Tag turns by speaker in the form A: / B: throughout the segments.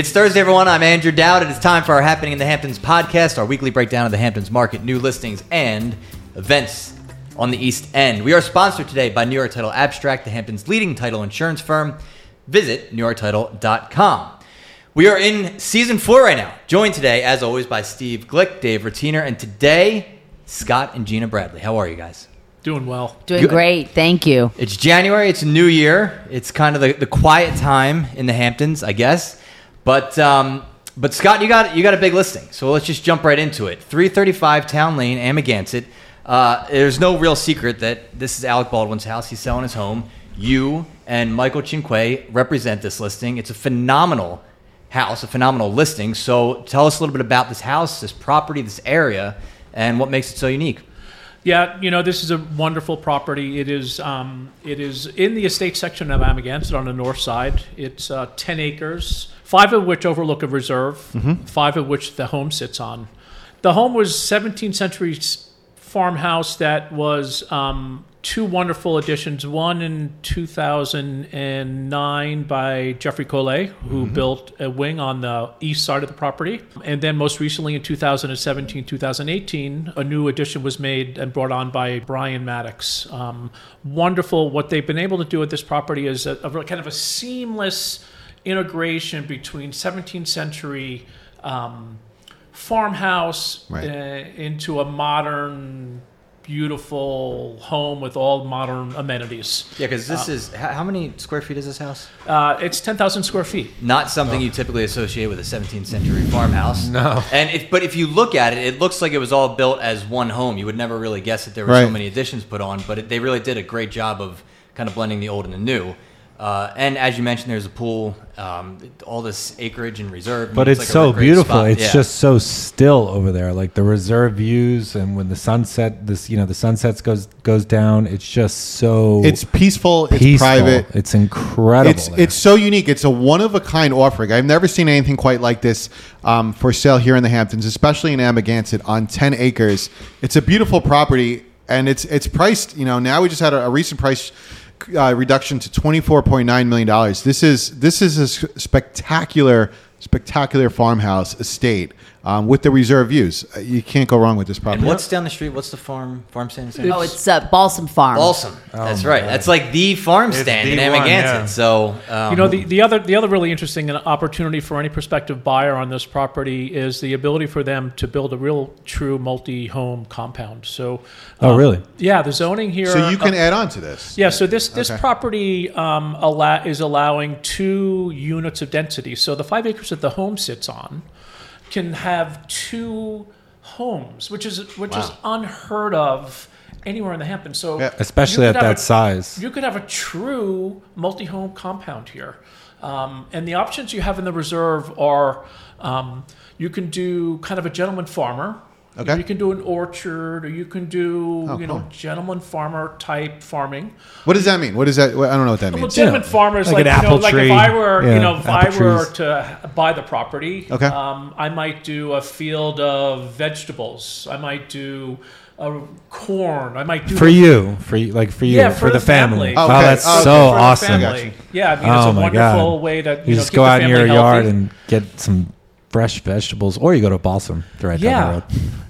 A: It's Thursday, everyone. I'm Andrew Dowd. It is time for our Happening in the Hamptons podcast, our weekly breakdown of the Hamptons market, new listings, and events on the East End. We are sponsored today by New York Title Abstract, the Hamptons' leading title insurance firm. Visit NewYorkTitle.com. We are in season four right now, joined today, as always, by Steve Glick, Dave Rotiner, and today, Scott and Gina Bradley. How are you guys?
B: Doing well.
C: Doing
A: Good.
C: great. Thank you.
A: It's January. It's a new year. It's kind of the, the quiet time in the Hamptons, I guess. But um, but Scott, you got you got a big listing, so let's just jump right into it. 335 Town Lane, Amagansett. Uh, there's no real secret that this is Alec Baldwin's house. He's selling his home. You and Michael Cinque represent this listing. It's a phenomenal house, a phenomenal listing. So tell us a little bit about this house, this property, this area, and what makes it so unique.
B: Yeah, you know, this is a wonderful property. It is um, it is in the estate section of Amagansett on the north side. It's uh, 10 acres, five of which overlook a reserve, five of which the home sits on. The home was 17th century farmhouse that was um, two wonderful additions. One in 2009 by Jeffrey Collet, who built a wing on the east side of the property. And then most recently in 2017, 2018, a new addition was made and brought on by Brian Maddox. Um, wonderful. What they've been able to do at this property is a, a kind of a seamless integration between 17th century. Um, farmhouse
D: Right.
B: uh, into a modern, beautiful home with all modern amenities.
A: Yeah, because this is how, how many square feet is this house?
B: Uh, it's 10,000 square feet.
A: Not something you typically associate with a 17th century farmhouse.
D: No.
A: And if, but if you look at it, it looks like it was all built as one home. You would never really guess that there were so many additions put on, but it, they really did a great job of kind of blending the old and the new. Uh, and as you mentioned, there's a pool, um, all this acreage and reserve.
E: But
A: makes
E: it's
A: like
E: so beautiful.
A: spot.
E: It's
A: Yeah.
E: just so still over there. Like the reserve views, and when the sunset, this you know, the sunsets goes goes down. It's just so.
D: It's peaceful. It's private.
E: It's incredible.
D: It's it's so unique. It's a one of a kind offering. I've never seen anything quite like this um, for sale here in the Hamptons, especially in Amagansett on ten acres. It's a beautiful property, and it's it's priced. You know, now we just had a, a recent price. Uh, reduction to twenty four point nine million dollars. This is this is a spectacular, spectacular farmhouse estate um, with the reserve views. Uh, You can't go wrong with this property.
A: And what's down the street? What's the farm farm stand? say?
C: Oh, it's uh, Balsam Farm.
A: Balsam. That's right. That's like the farm stand in
E: the one,
A: Amagansett.
E: yeah.
A: So um,
B: You know, the, the other the other really interesting opportunity for any prospective buyer on this property is the ability for them to build a real true multi-home compound. So,
E: Oh,
B: um,
E: really?
B: Yeah, the zoning here.
D: so you can
B: uh,
D: add on to this.
B: Yeah, so this this
D: Okay.
B: property um, allow, is allowing two units of density. So the five acres that the home sits on can have two homes, which is which is unheard of anywhere in the Hamptons. So
D: Yeah.
E: especially at that
B: a-
E: size.
B: you could have a true multi-home compound here, um, and the options you have in the reserve are um, you can do kind of a gentleman farmer.
D: Okay.
B: You can do an orchard, or you can do
D: Oh,
B: you know
D: cool.
B: gentleman farmer type farming.
D: What does that mean? What does that? I don't know what that
B: Well,
D: means.
B: gentleman farmers
E: like
B: like,
E: an
B: you know,
E: apple
B: like if. I were
E: Yeah,
B: you know if I
E: apple
B: were
E: trees.
B: to buy the property,
D: Okay.
B: um, I might do a field of vegetables. I might do a corn. I might do
E: for you, for you, like for you,
B: Yeah,
E: for, the family.
D: family.
E: Oh,
D: Okay.
E: that's
D: Okay.
E: so awesome.
B: Yeah, I mean, it's
E: Oh
B: a wonderful
E: God.
B: way to you,
E: You,
B: know,
E: just
B: keep
E: go
B: the
E: out in your
B: family
E: yard and get some fresh vegetables, or you go to Balsam right down the
B: yeah.
E: road.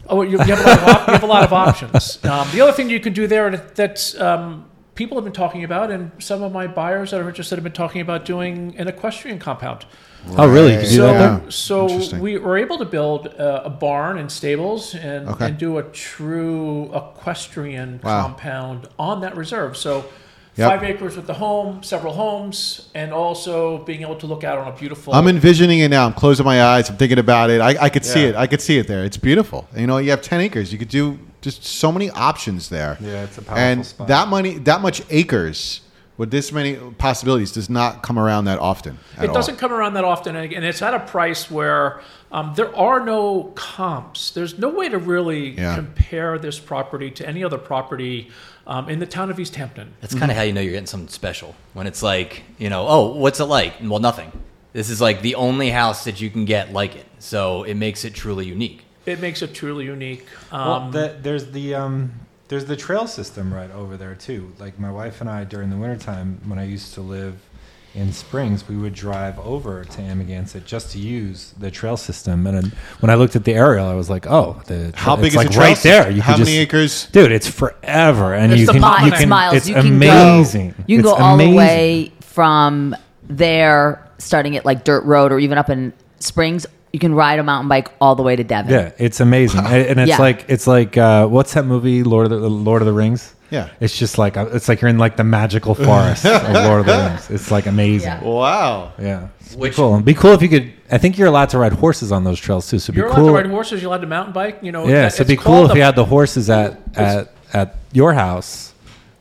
B: Oh, you, you, have a lot of op- you have a lot of options. Um, the other thing you can do there that um, people have been talking about, and some of my buyers that are interested have been talking about doing an equestrian compound.
E: Oh, really? You can do
B: so,
E: that there?
D: Yeah.
B: so we were able to build a, a barn and stables and,
D: Okay.
B: and do a true equestrian
D: Wow.
B: compound on that reserve. So
D: Yep.
B: five acres with the home, several homes, and also being able to look out on a beautiful.
D: I'm envisioning it now. I'm closing my eyes. I'm thinking about it. I, I could see it. I could see it there. It's beautiful. You know, you have 10 acres. You could do just so many options there.
E: Yeah, it's a powerful
D: And
E: spot.
D: that money, that much acres with this many possibilities does not come around that often. at
B: It doesn't come around that often, and and it's at a price where um, there are no comps. There's no way to really
D: Yeah.
B: compare this property to any other property um, in the town of East Hampton.
A: That's kind of how you know you're getting something special when it's like, you know, oh, what's it like? Well, nothing. This is like the only house that you can get like it. So it makes it truly unique.
B: It makes it truly unique.
E: Well,
B: Um,
E: the, there's the um, there's the trail system right over there too. Like my wife and I during the wintertime when I used to live in Springs, we would drive over to Amagansett just to use the trail system. And then when I looked at the aerial, I was like, "Oh, the
D: How
E: it's
D: big is
E: like
D: the trail
E: right there? You
D: How
E: could
D: many
E: just-
D: acres?
E: dude? It's forever, and
B: It's
E: you can,
B: Miles.
E: you can
C: miles.
E: It's
C: you can
E: amazing.
C: Go, you can
E: It's
C: go all
E: amazing.
C: the way from there, starting at like Dirt Road, or even up in Springs. You can ride a mountain bike all the way to Devon.
E: Yeah, it's amazing, and and it's
C: Yeah.
E: like it's like uh, what's that movie, Lord of the Lord of the Rings?
D: Yeah.
E: it's just like uh, it's like you're in like the magical forest of Lord of the Rings. It's like amazing.
C: Yeah.
D: Wow.
E: Yeah, It'd be
A: Which-
E: cool. It'd be cool if you could. I think you're allowed to ride horses on those trails too. So it'd
B: You're
E: be
B: allowed
E: cool.
B: to ride horses. You're allowed to mountain bike. You know.
E: yeah,
B: that-
E: so it'd be cool if
B: the-
E: you had the horses at at at your house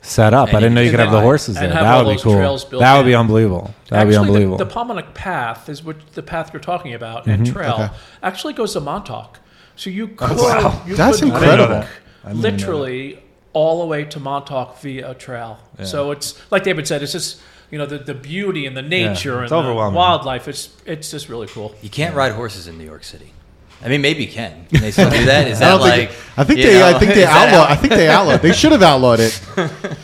E: set up.
A: And
E: I didn't
A: you
E: know you
A: could
E: could have the horses there. That would be cool. That would be unbelievable. That would be
B: Actually, the-
E: unbelievable.
B: The, Paumanok Path is what the path you're talking about, and trail
D: Okay.
B: actually goes to Montauk. So you could,
E: wow.
B: you
D: That's
B: could
D: incredible.
B: walk
E: I didn't know that.
B: literally all the way to Montauk via a trail. So it's like David said, it's just you know the, the beauty and the nature
E: it's
B: and
E: overwhelming.
B: the wildlife. It's it's just really cool.
A: You can't ride horses in New York City. I mean, maybe you can. Can they still do that? Is
D: I
A: that
D: don't
A: like?
D: think. I think they.
A: know,
D: I think they outlawed.
A: out-
D: I think they outlawed. They should have outlawed it.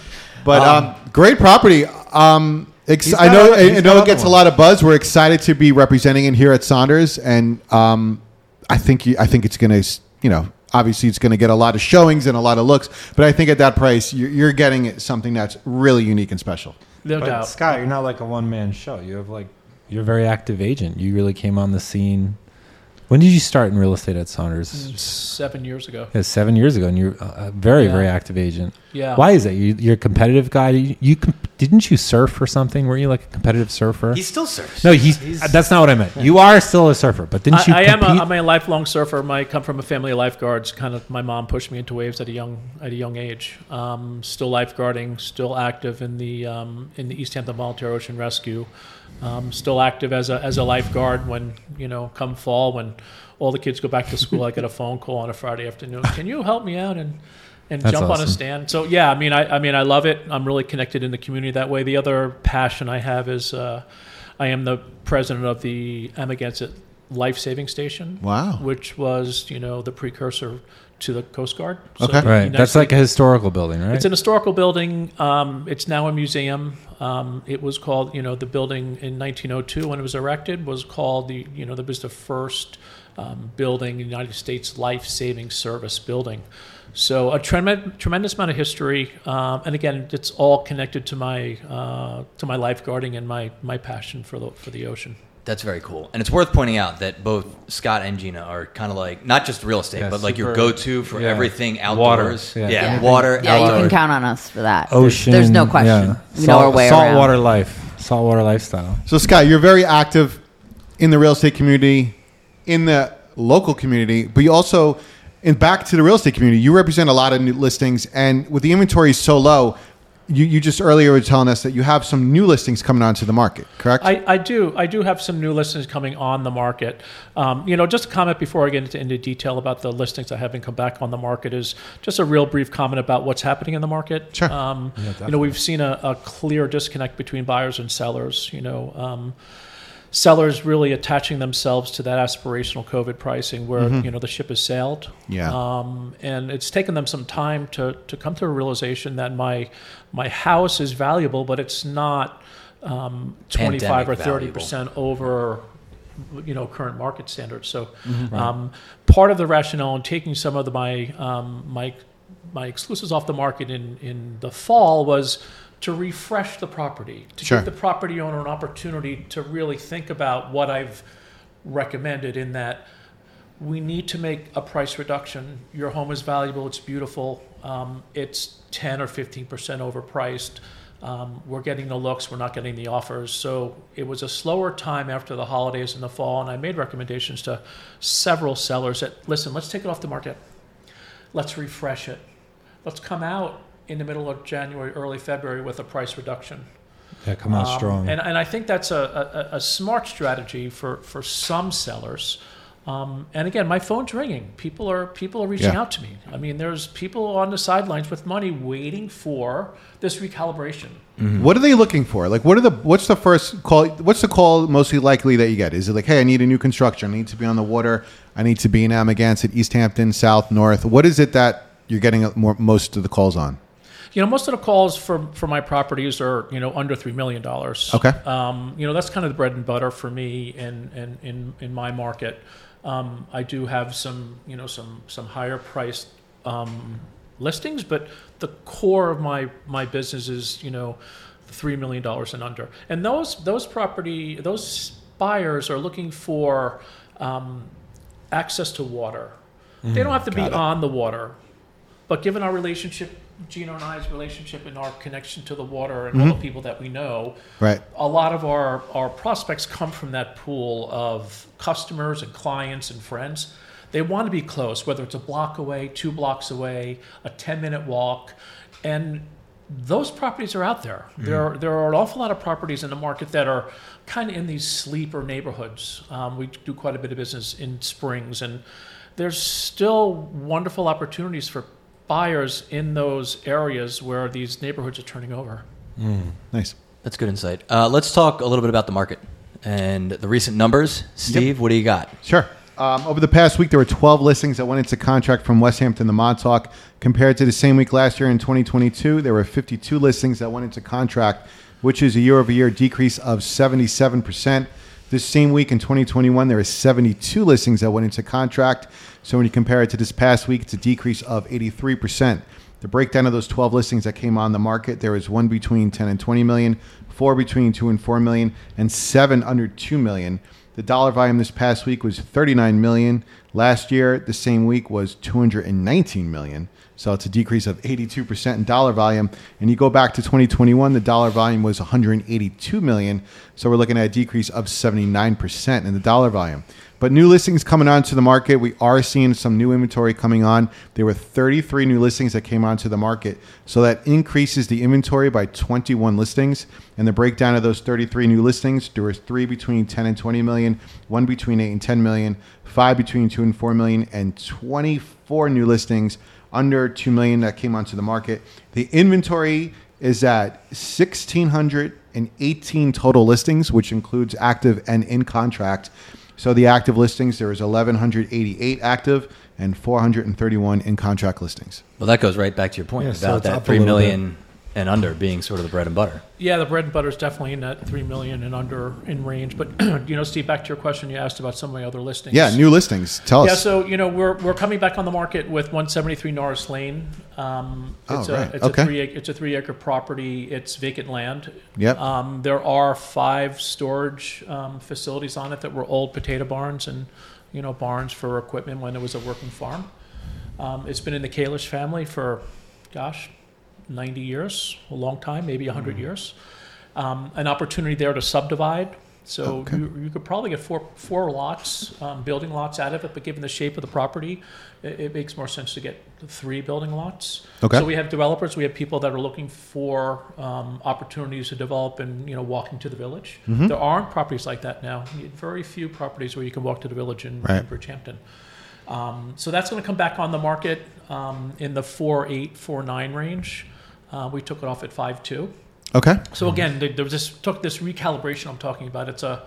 D: But um, great property. Um, ex- I know.
E: other-
D: I know it gets a lot of buzz. We're excited to be representing it here at Saunders, and um, I think. You, I think it's going to. You know. Obviously, it's going to get a lot of showings and a lot of looks, but I think at that price, you're, you're getting something that's really unique and special.
B: No
E: But
B: doubt.
E: Scott, you're not like a one man show. You have like you're a very active agent. You really came on the scene. When did you start in real estate at Saunders?
B: Seven years ago.
E: Yeah, seven years ago, and you're a a very,
B: Yeah.
E: very active agent.
B: Yeah.
E: Why is that? You, you're a competitive guy. You, you com- didn't you surf or something? Were you like a competitive surfer?
A: He still surfs.
E: no, he's, That's not what I meant. You are still a surfer, but didn't you?
B: I, I am a,
E: compete?
B: I'm a lifelong surfer. I come from a family of lifeguards. Kind of, my mom pushed me into waves at a young at a young age. Um, still lifeguarding, still active in the um, in the East Hampton Volunteer Ocean Rescue. Um, still active as a as a lifeguard. When you know, come fall, when all the kids go back to school, I get a phone call on a Friday afternoon. Can you help me out and and
E: That's
B: jump on a stand? So yeah, I mean, I, I mean, I love it. I'm really connected in the community that way. The other passion I have is uh, I am the president of the Amagansett Life Saving Station
D: Wow.
B: which was you know the precursor to the Coast Guard.
D: Okay.
B: the
E: right. That's like a historical building, right?
B: it's an historical building. Um, it's now a museum. Um, it was called, you know, the building in 1902 when it was erected was called the, you know, that was the first um, building United States life saving service building. So a tremendous, amount of history, um, and again, it's all connected to my uh, to my lifeguarding and my my passion for the for the ocean.
A: That's very cool. And it's worth pointing out that both Scott and Gina are kind of like not just real estate,
E: Yeah,
A: but like your go-to for
E: yeah.
A: everything
E: Water,
A: outdoors.
E: yeah.
A: Yeah,
C: Yeah.
A: water.
C: Yeah, you can count on us for that. There's-
E: Ocean.
C: There's, no question.
E: yeah.
C: We know our way around.
E: saltwater life, saltwater lifestyle.
D: So, Scott, you're very active in the real estate community, in the local community, but you also, and back to the real estate community, you represent a lot of new listings. And with the inventory so low, you, you just earlier were telling us that you have some new listings coming onto the market, correct?
B: I, I do. I do have some new listings coming on the market. Um, you know, just a comment before I get into, into detail about the listings that haven't come back on the market is just a real brief comment about what's happening in the market.
D: Sure.
B: Um, you know, we've seen a, a clear disconnect between buyers and sellers. You know, um, sellers really attaching themselves to that aspirational COVID pricing where, you know, the ship has sailed.
D: Yeah.
B: Um, and it's taken them some time to, to come to a realization that my, my house is valuable, but it's not um, 25 or 30 percent over you know current market standards. So
D: Mm-hmm.
B: um, part of the rationale in taking some of the, my um, my my exclusives off the market in in the fall was to refresh the property, to
D: Sure.
B: give the property owner an opportunity to really think about what I've recommended in that we need to make a price reduction. Your home is valuable, it's beautiful, um, it's 10 or 15% overpriced. Um, we're getting the looks, we're not getting the offers. So it was a slower time after the holidays in the fall, and I made recommendations to several sellers that listen, let's take it off the market, let's refresh it, let's come out in the middle of January, early February with a price reduction.
E: Yeah, come on
B: Um,
E: strong.
B: And, and I think that's a, a, a smart strategy for, for some sellers. Um, and again, my phone's ringing. People are people are reaching
D: Yeah.
B: out to me. I mean, there's people on the sidelines with money waiting for this recalibration.
D: What are they looking for? Like, what are the what's the first call? What's the call mostly likely that you get? Is it like, hey, I need a new construction. I need to be on the water. I need to be in Amagansett, East Hampton, South, North. What is it that you're getting more most of the calls on?
B: You know, most of the calls for for my properties are you know under three million dollars.
D: Okay.
B: Um, you know, that's kind of the bread and butter for me in in in, in my market. Um, I do have some you know some some higher priced um, listings, but the core of my my business is you know three million dollars and under. And those those property those buyers are looking for um, access to water. they don't have to be
D: it.
B: on the water, but given our relationship, Gina and I's relationship, and our connection to the water, and all the people that we know,
D: Right.
B: a lot of our, our prospects come from that pool of customers and clients and friends. They want to be close, whether it's a block away, two blocks away, a 10 minute walk. And those properties are out there. There, are, there are an awful lot of properties in the market that are kind of in these sleeper neighborhoods. Um, we do quite a bit of business in Springs, and there's still wonderful opportunities for buyers in those areas where these neighborhoods are turning over.
D: Nice.
A: That's good insight. Uh, let's talk a little bit about the market and the recent numbers. Steve, what do you got?
D: Sure. Um, over the past week, there were 12 listings that went into contract from Westhampton to Montauk. Compared to the same week last year in 2022, there were 52 listings that went into contract, which is a year over year decrease of 77%. This same week in 2021, there are 72 listings that went into contract. So when you compare it to this past week, it's a decrease of 83%. The breakdown of those 12 listings that came on the market, there was one between 10 and 20 million, four between 2 and 4 million, and seven under 2 million. The dollar volume this past week was 39 million. Last year, the same week was 219 million. So it's a decrease of 82% in dollar volume. And you go back to 2021, the dollar volume was 182 million. So we're looking at a decrease of 79% in the dollar volume. But new listings coming onto the market, we are seeing some new inventory coming on. There were 33 new listings that came onto the market. So that increases the inventory by 21 listings. And the breakdown of those 33 new listings, there was three between 10 and 20 million, one between 8 and 10 million, five between 2 and 4 million, and 24 new listings under 2 million that came onto the market. The inventory is at 1,618 total listings, which includes active and in contract. So the active listings, there is 1,188 active and 431 in contract listings.
A: Well, that goes right back to your point
E: Yeah,
A: about
E: it's
A: that
E: up a
A: three
E: little
A: million and under being sort of the bread and butter.
B: Yeah, the bread and butter is definitely in that three million and under in range. But you know, Steve, back to your question, you asked about some of my other listings.
D: Yeah, new listings. Tell
B: Yeah,
D: us.
B: Yeah, so you know we're, we're coming back on the market with 173 Norris Lane. Um,
D: Oh,
B: it's
D: right.
B: a it's
D: Okay.
B: a three ac- it's a three acre property. It's vacant land.
D: Yep.
B: Um, there are five storage um, facilities on it that were old potato barns and you know barns for equipment when it was a working farm. Um, it's been in the Kalish family for, gosh, 90 years, a long time, maybe 100 years. Um, an opportunity there to subdivide. So
D: Okay.
B: you, you could probably get four four lots, um, building lots out of it, but given the shape of the property, it, it makes more sense to get three building lots.
D: Okay.
B: So we have developers, we have people that are looking for um, opportunities to develop and you know walking to the village.
D: Mm-hmm.
B: There aren't properties like that now. Very few properties where you can walk to the village in,
D: Right.
B: in Bridgehampton. Um, so that's going to come back on the market um, in the four eight four nine range. Uh, we took it off at five two.
D: okay.
B: So again, there was this took this recalibration I'm talking about. It's a,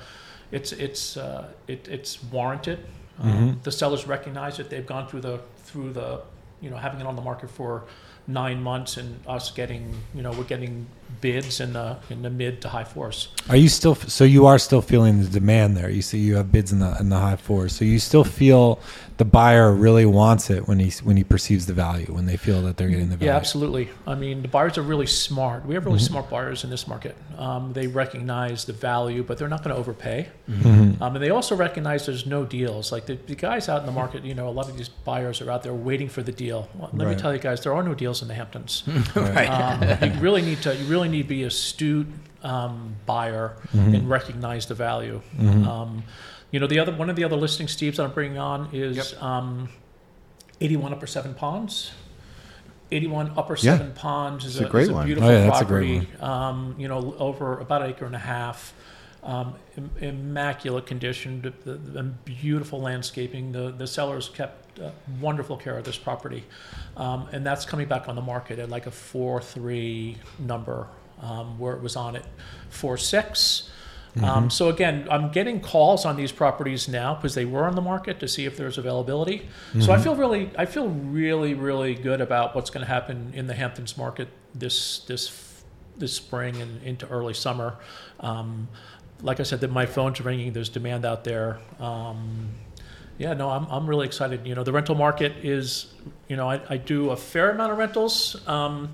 B: it's it's uh, it, it's warranted. Um, the sellers recognize it. They've gone through the through the you know having it on the market for nine months and us getting you know we're getting bids in the in the mid to high fours.
E: Are you still so you are still feeling the demand there? You see, you have bids in the in the high fours, so you still feel the buyer really wants it when he when he perceives the value when they feel that they're getting the value.
B: Yeah, absolutely. I mean, the buyers are really smart. We have really smart buyers in this market. Um, they recognize the value, but they're not going to overpay. Um, and they also recognize there's no deals. Like the, the guys out in the market, you know, a lot of these buyers are out there waiting for the deal. Well, let
E: Right.
B: me tell you guys, there are no deals in the Hamptons.
A: right.
B: um, you really need to you really need to be astute um, buyer and recognize the value. Um, you know, the other one of the other listing Steves that I'm bringing on is um, 81 Upper Seven Ponds. 81 Upper
D: Yeah.
B: Seven Ponds is
D: a
B: a,
D: great
B: is a
D: one.
B: beautiful
E: Oh, yeah, that's a great
B: property. Um, you know, over about an acre and a half. Um, im- immaculate condition, the, the, beautiful landscaping. The the sellers kept uh, wonderful care of this property, um, and that's coming back on the market at like a four three number, um, where it was on at four six. Um, so again, I'm getting calls on these properties now because they were on the market to see if there's availability. So I feel really, I feel really, really good about what's going to happen in the Hamptons market this this this spring and into early summer. Um, like I said, that my phone's ringing. There's demand out there. Um, yeah, no, I'm, I'm really excited. You know, the rental market is, you know, I, I do a fair amount of rentals. Um,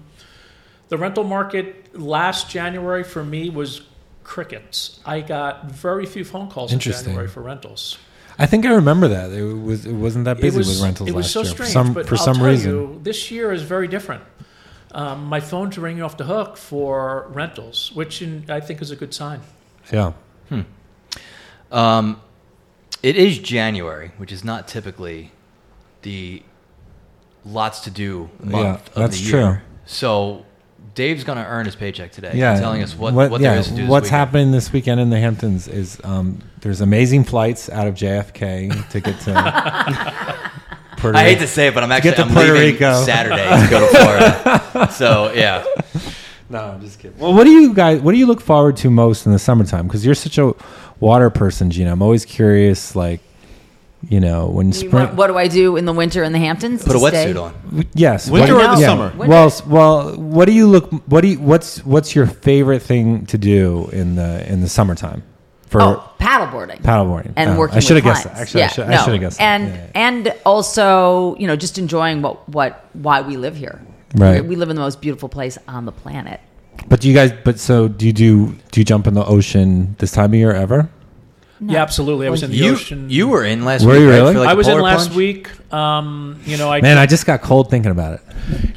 B: the rental market last January for me was crickets. I got very few phone calls in. January for rentals.
E: I think I remember that. It was it wasn't that busy
B: was,
E: with rentals
B: it was
E: last
B: so
E: year
B: strange,
E: for some
B: but
E: for
B: I'll
E: some
B: tell
E: reason.
B: you, this year is very different. Um, my phone's ringing off the hook for rentals, which in, I think is a good sign.
E: Yeah.
A: Um, it is January, which is not typically the lots to do month
E: Yeah,
A: of
E: that's
A: the
E: true.
A: year. So Dave's going to earn his paycheck today.
E: Yeah,
A: telling us what, what,
E: yeah,
A: there is to do. This
E: what's
A: weekend.
E: happening this weekend in the Hamptons is um, there's amazing flights out of JFK to get to. Puerto
A: I hate to say it, but I'm
E: get
A: actually
E: to
A: I'm
E: Puerto
A: leaving
E: Rico.
A: Saturday to go to Florida. so yeah,
E: No, I'm just kidding. Well, what do you guys? What do you look forward to most in the summertime? Because you're such a water person, Gina. I'm always curious, like, you know, when
C: You
E: spring.
C: want- what do I do in the winter in the Hamptons?
A: put a
C: To stay?
A: wetsuit on.
E: Yes,
D: Winter
E: what-
C: or the
E: yeah.
D: summer?
E: Well, s- well, what do you look? What do you? What's what's your favorite thing to do in the in the summertime for
C: Oh, paddleboarding.
E: paddleboarding?
C: and
E: Oh,
C: working
E: I should have guessed that.
C: clients.
E: Actually, I
C: yeah,
E: should,
C: no.
E: I should have guessed. that.
C: And
E: Yeah, yeah.
C: and also, you know, just enjoying what what why we live here.
E: Right.
C: We live in the most beautiful place on the planet.
E: But do you guys? But so do you do? Do you jump in the ocean this time of year ever?
B: Yeah, absolutely. I was in the
A: You
B: ocean.
A: you were in last
E: Were
A: week.
E: you
A: right,
E: really?
A: for like
B: I
A: a
B: was in last
A: plunge?
B: week. Um, you know, I
E: Man, I just got cold thinking about it.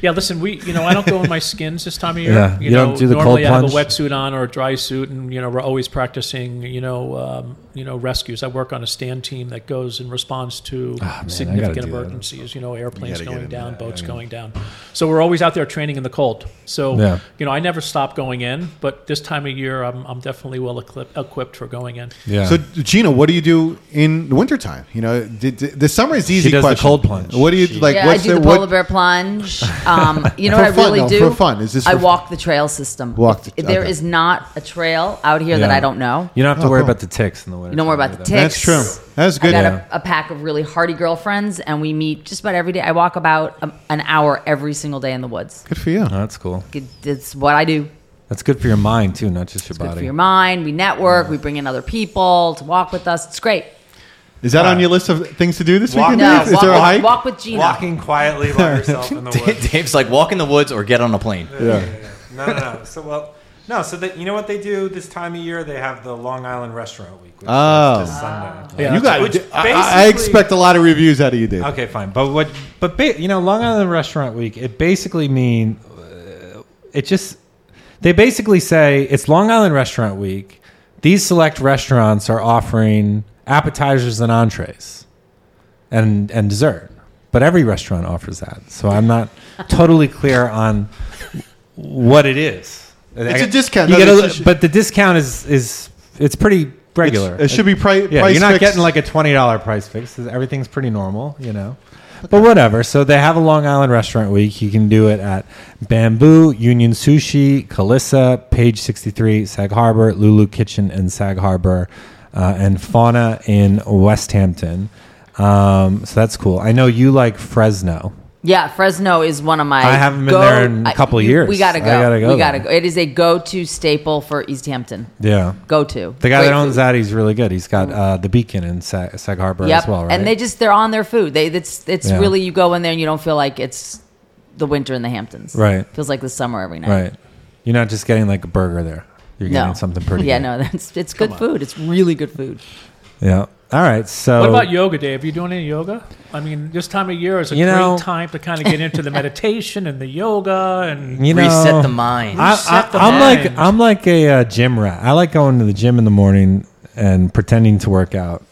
B: Yeah, listen, we you know I don't go in my skins this time of year.
E: Yeah,
B: you,
E: you
B: know,
E: don't do the
B: normally
E: cold
B: I have a wetsuit on or a dry suit, and you know we're always practicing. You know, um, you know rescues. I work on a stand team that goes in response to
E: Ah, man,
B: significant
E: do that.
B: emergencies. You know, airplanes
D: gotta
B: going down,
D: that.
B: boats
D: Yeah.
B: going down. So we're always out there training in the cold. So
E: Yeah.
B: you know, I never stop going in, but this time of year, I'm, I'm definitely well equipped, equipped for going in.
E: Yeah.
D: So, Gina, what do you do in the wintertime? You know, the, the, the summer is easy.
E: She does the cold plunge.
D: What do you
E: She-
D: like?
C: yeah, I
D: what's
C: do the,
D: what-
C: polar bear plunge. Um, you know
D: For
C: what I
D: fun,
C: really
D: no,
C: do?
D: for fun. Is this
C: I
D: for-
C: walk the trail system.
D: Walk the-
C: There
D: okay.
C: is not a trail out here that I don't know.
E: you don't have to
D: Oh,
E: worry
D: cool.
E: about the ticks in the winter.
C: You don't worry about the ticks.
D: That's true. That's good.
C: I got
E: Yeah.
C: a, a pack of really hardy girlfriends, and we meet just about every day. I walk about um, an hour every single day in the woods.
D: Good for you.
E: Oh, that's cool.
C: It- It's what I do.
E: That's good for your mind too, not just your
C: It's good
E: body.
C: for your mind. We network. We bring in other people to walk with us. It's great.
D: Is that on your list of things to do this
E: Walk-
D: weekend?
C: No,
D: Is
C: walk,
D: there a
C: with,
D: hike?
C: walk with Gina.
E: Walking quietly by yourself in the woods.
A: Dave's like walk in the woods or get on a plane.
D: Yeah.
E: No, no, no. So well, no. So that you know what they do this time of year? They have the Long Island Restaurant Week. Which
D: Oh.
E: is this Sunday.
B: Yeah,
D: You got.
E: Which
D: I, I expect a lot of reviews out of you, Dave.
E: Okay, fine. But what? But ba- you know, Long Island Restaurant Week. It basically mean uh, it just they basically say it's Long Island Restaurant Week. These select restaurants are offering appetizers and entrees, and and dessert. But every restaurant offers that. So I'm not totally clear on what it is.
D: It's a discount.
E: You
D: No,
E: get a, but the discount is is it's pretty regular.
D: It's- it should be pri-
E: Yeah,
D: price
E: you're not
D: fixed.
E: getting like a twenty dollar price fix. Everything's pretty normal, you know. But whatever. So they have a Long Island Restaurant Week. You can do it at Bamboo, Union Sushi, Calissa, Page 63, Sag Harbor, Lulu Kitchen in Sag Harbor, uh, and Fauna in Westhampton. Um, so that's cool. I know you like Fresno.
C: Yeah, Fresno is one of my.
E: I haven't been
C: go-
E: there in a couple
C: you-
E: years.
C: We gotta
E: I
C: go.
E: gotta go
C: We gotta
E: there.
C: go. It is a go-to staple for East Hampton.
E: Yeah.
C: Go to.
E: The guy
C: Great
E: that owns
C: food.
E: that, he's really good. He's got uh, the Beacon in Sag, Sag Harbor
C: Yep.
E: as well, right?
C: And they just they're on their food. They it's it's
E: Yeah.
C: really you go in there and you don't feel like it's the winter in the Hamptons.
E: Right.
C: Feels like the summer every night.
E: right. You're not just getting like a burger there. You're
C: No.
E: getting something pretty.
C: Yeah,
E: good.
C: no, that's it's good food. It's really good food.
E: Yeah. All right. So
B: What about yoga, Dave? Are you doing any yoga? I mean, this time of year is a
E: You
B: great
E: know-
B: time to kind of get into the meditation and the yoga and
E: you know,
A: Reset the mind.
E: I,
B: Reset the
E: am like. I'm like a uh, gym rat. I like going to the gym in the morning and pretending to work out,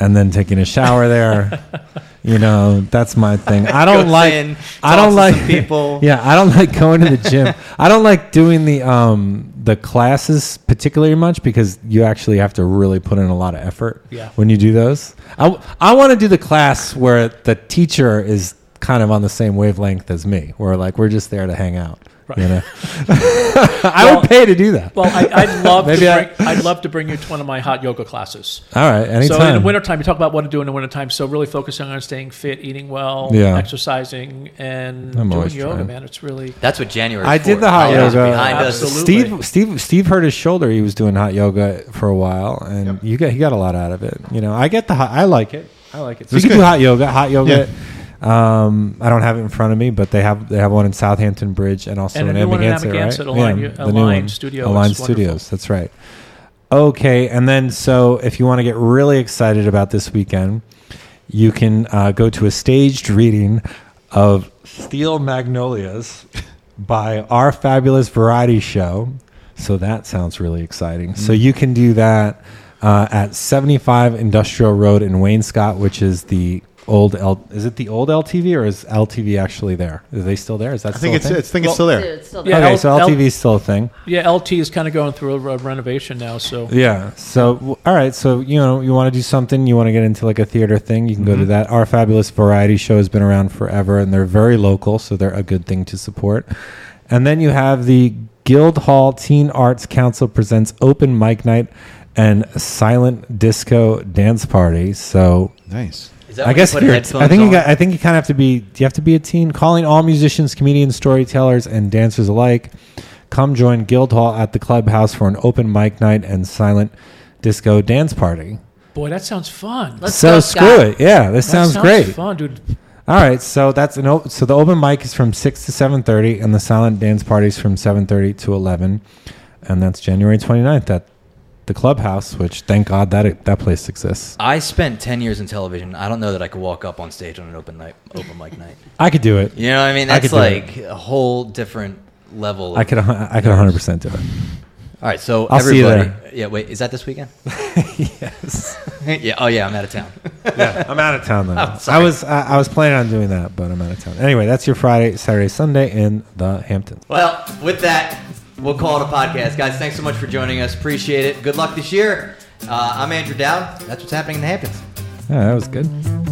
E: and then taking a shower there. you know, that's my thing. I don't like.
A: in,
E: I don't like
A: people.
E: Yeah, I don't like going to the gym. I don't like doing the um the classes particularly much because you actually have to really put in a lot of effort
B: Yeah.
E: when you do those. I, I want to do the class where the teacher is kind of on the same wavelength as me. We're like we're just there to hang out. You know, I
B: Well-
E: would pay to do that.
B: Well, I, I'd love
E: Maybe
B: to
E: I-
B: bring, I'd love to bring you to one of my hot yoga classes.
E: All right, anytime.
B: So in the wintertime, you talk about what to do in the wintertime. So really focusing on staying fit, eating well,
E: Yeah.
B: exercising, and
E: I'm
B: doing
E: always
B: yoga,
E: trying.
B: man. It's really
A: That's what January.
E: I did the hot
A: Holidays
E: yoga.
A: behind us.
B: Absolutely.
E: Steve, Steve, Steve hurt his shoulder. He was doing hot yoga for a while, and you get he got a lot out of it. You know, I get the hot. I like it. I like it. So you can
D: good.
E: do hot yoga. Hot yoga. Um, I don't have it in front of me, but they have they have one in Southampton Bridge and also
B: And
E: in Amagansett, right?
B: Align-
E: yeah,
B: Align
E: the new one.
B: Studio.
E: Align Studios. That's right. Okay, and then so if you want to get really excited about this weekend, you can uh, go to a staged reading of Steel Magnolias by our fabulous variety show. So that sounds really exciting. So you can do that uh, at 75 Industrial Road in Wainscott, which is the old L. Is it the old LTV or is LTV actually there? Are they still there? Is that
D: I
E: still
D: think
E: a
D: it's,
E: thing?
D: I think it's still there.
C: it's still
B: Yeah,
E: okay,
B: L-
E: so
B: L-
E: LTV is still a thing.
B: yeah. LT is kind of going through a, re- renovation now. So
E: Yeah. So w- all right. So you know you want to do something. You want to get into like a theater thing. You can go to mm-hmm. that. Our fabulous variety show has been around forever, and they're very local, so they're a good thing to support. And then you have the Guildhall Teen Arts Council presents open mic night and silent disco dance party. So
D: Nice.
A: Is that
E: I guess
A: you
E: if
A: put
E: you're, I think you got. I think you kind of have to be. Do you have to be a teen? Calling all musicians, comedians, storytellers, and dancers alike. Come join Guildhall at the clubhouse for an open mic night and silent disco dance party.
B: boy, that sounds fun.
C: Let's
E: so
C: go,
E: screw
C: Scott.
E: it. Yeah, this
B: That
E: sounds, great.
B: Fun, dude.
E: All right, so that's an o- so the open mic is from six to seven thirty, and the silent dance party is from seven thirty to eleven, and that's January 29th at the clubhouse. Which thank God that that place exists.
A: I spent ten years in television. I don't know that I could walk up on stage on an open night, open mic night.
E: I could do it.
A: You know what I mean? That's
E: do
A: like a whole different level.
E: I could. I could 100 percent do it.
A: All right, so
E: I'll see you
A: everybody. Yeah, wait. Is that this weekend?
E: yes.
A: yeah. Oh yeah, I'm out of town.
E: yeah, I'm out of town though.
A: I'm
E: I was I, I was planning on doing that, but I'm out of town. Anyway, that's your Friday, Saturday, Sunday in the Hamptons.
A: Well, with that, we'll call it a podcast, guys. Thanks so much for joining us. Appreciate it. Good luck this year. Uh, I'm Andrew Dowd. That's what's happening in the Hamptons.
E: Yeah, that was good.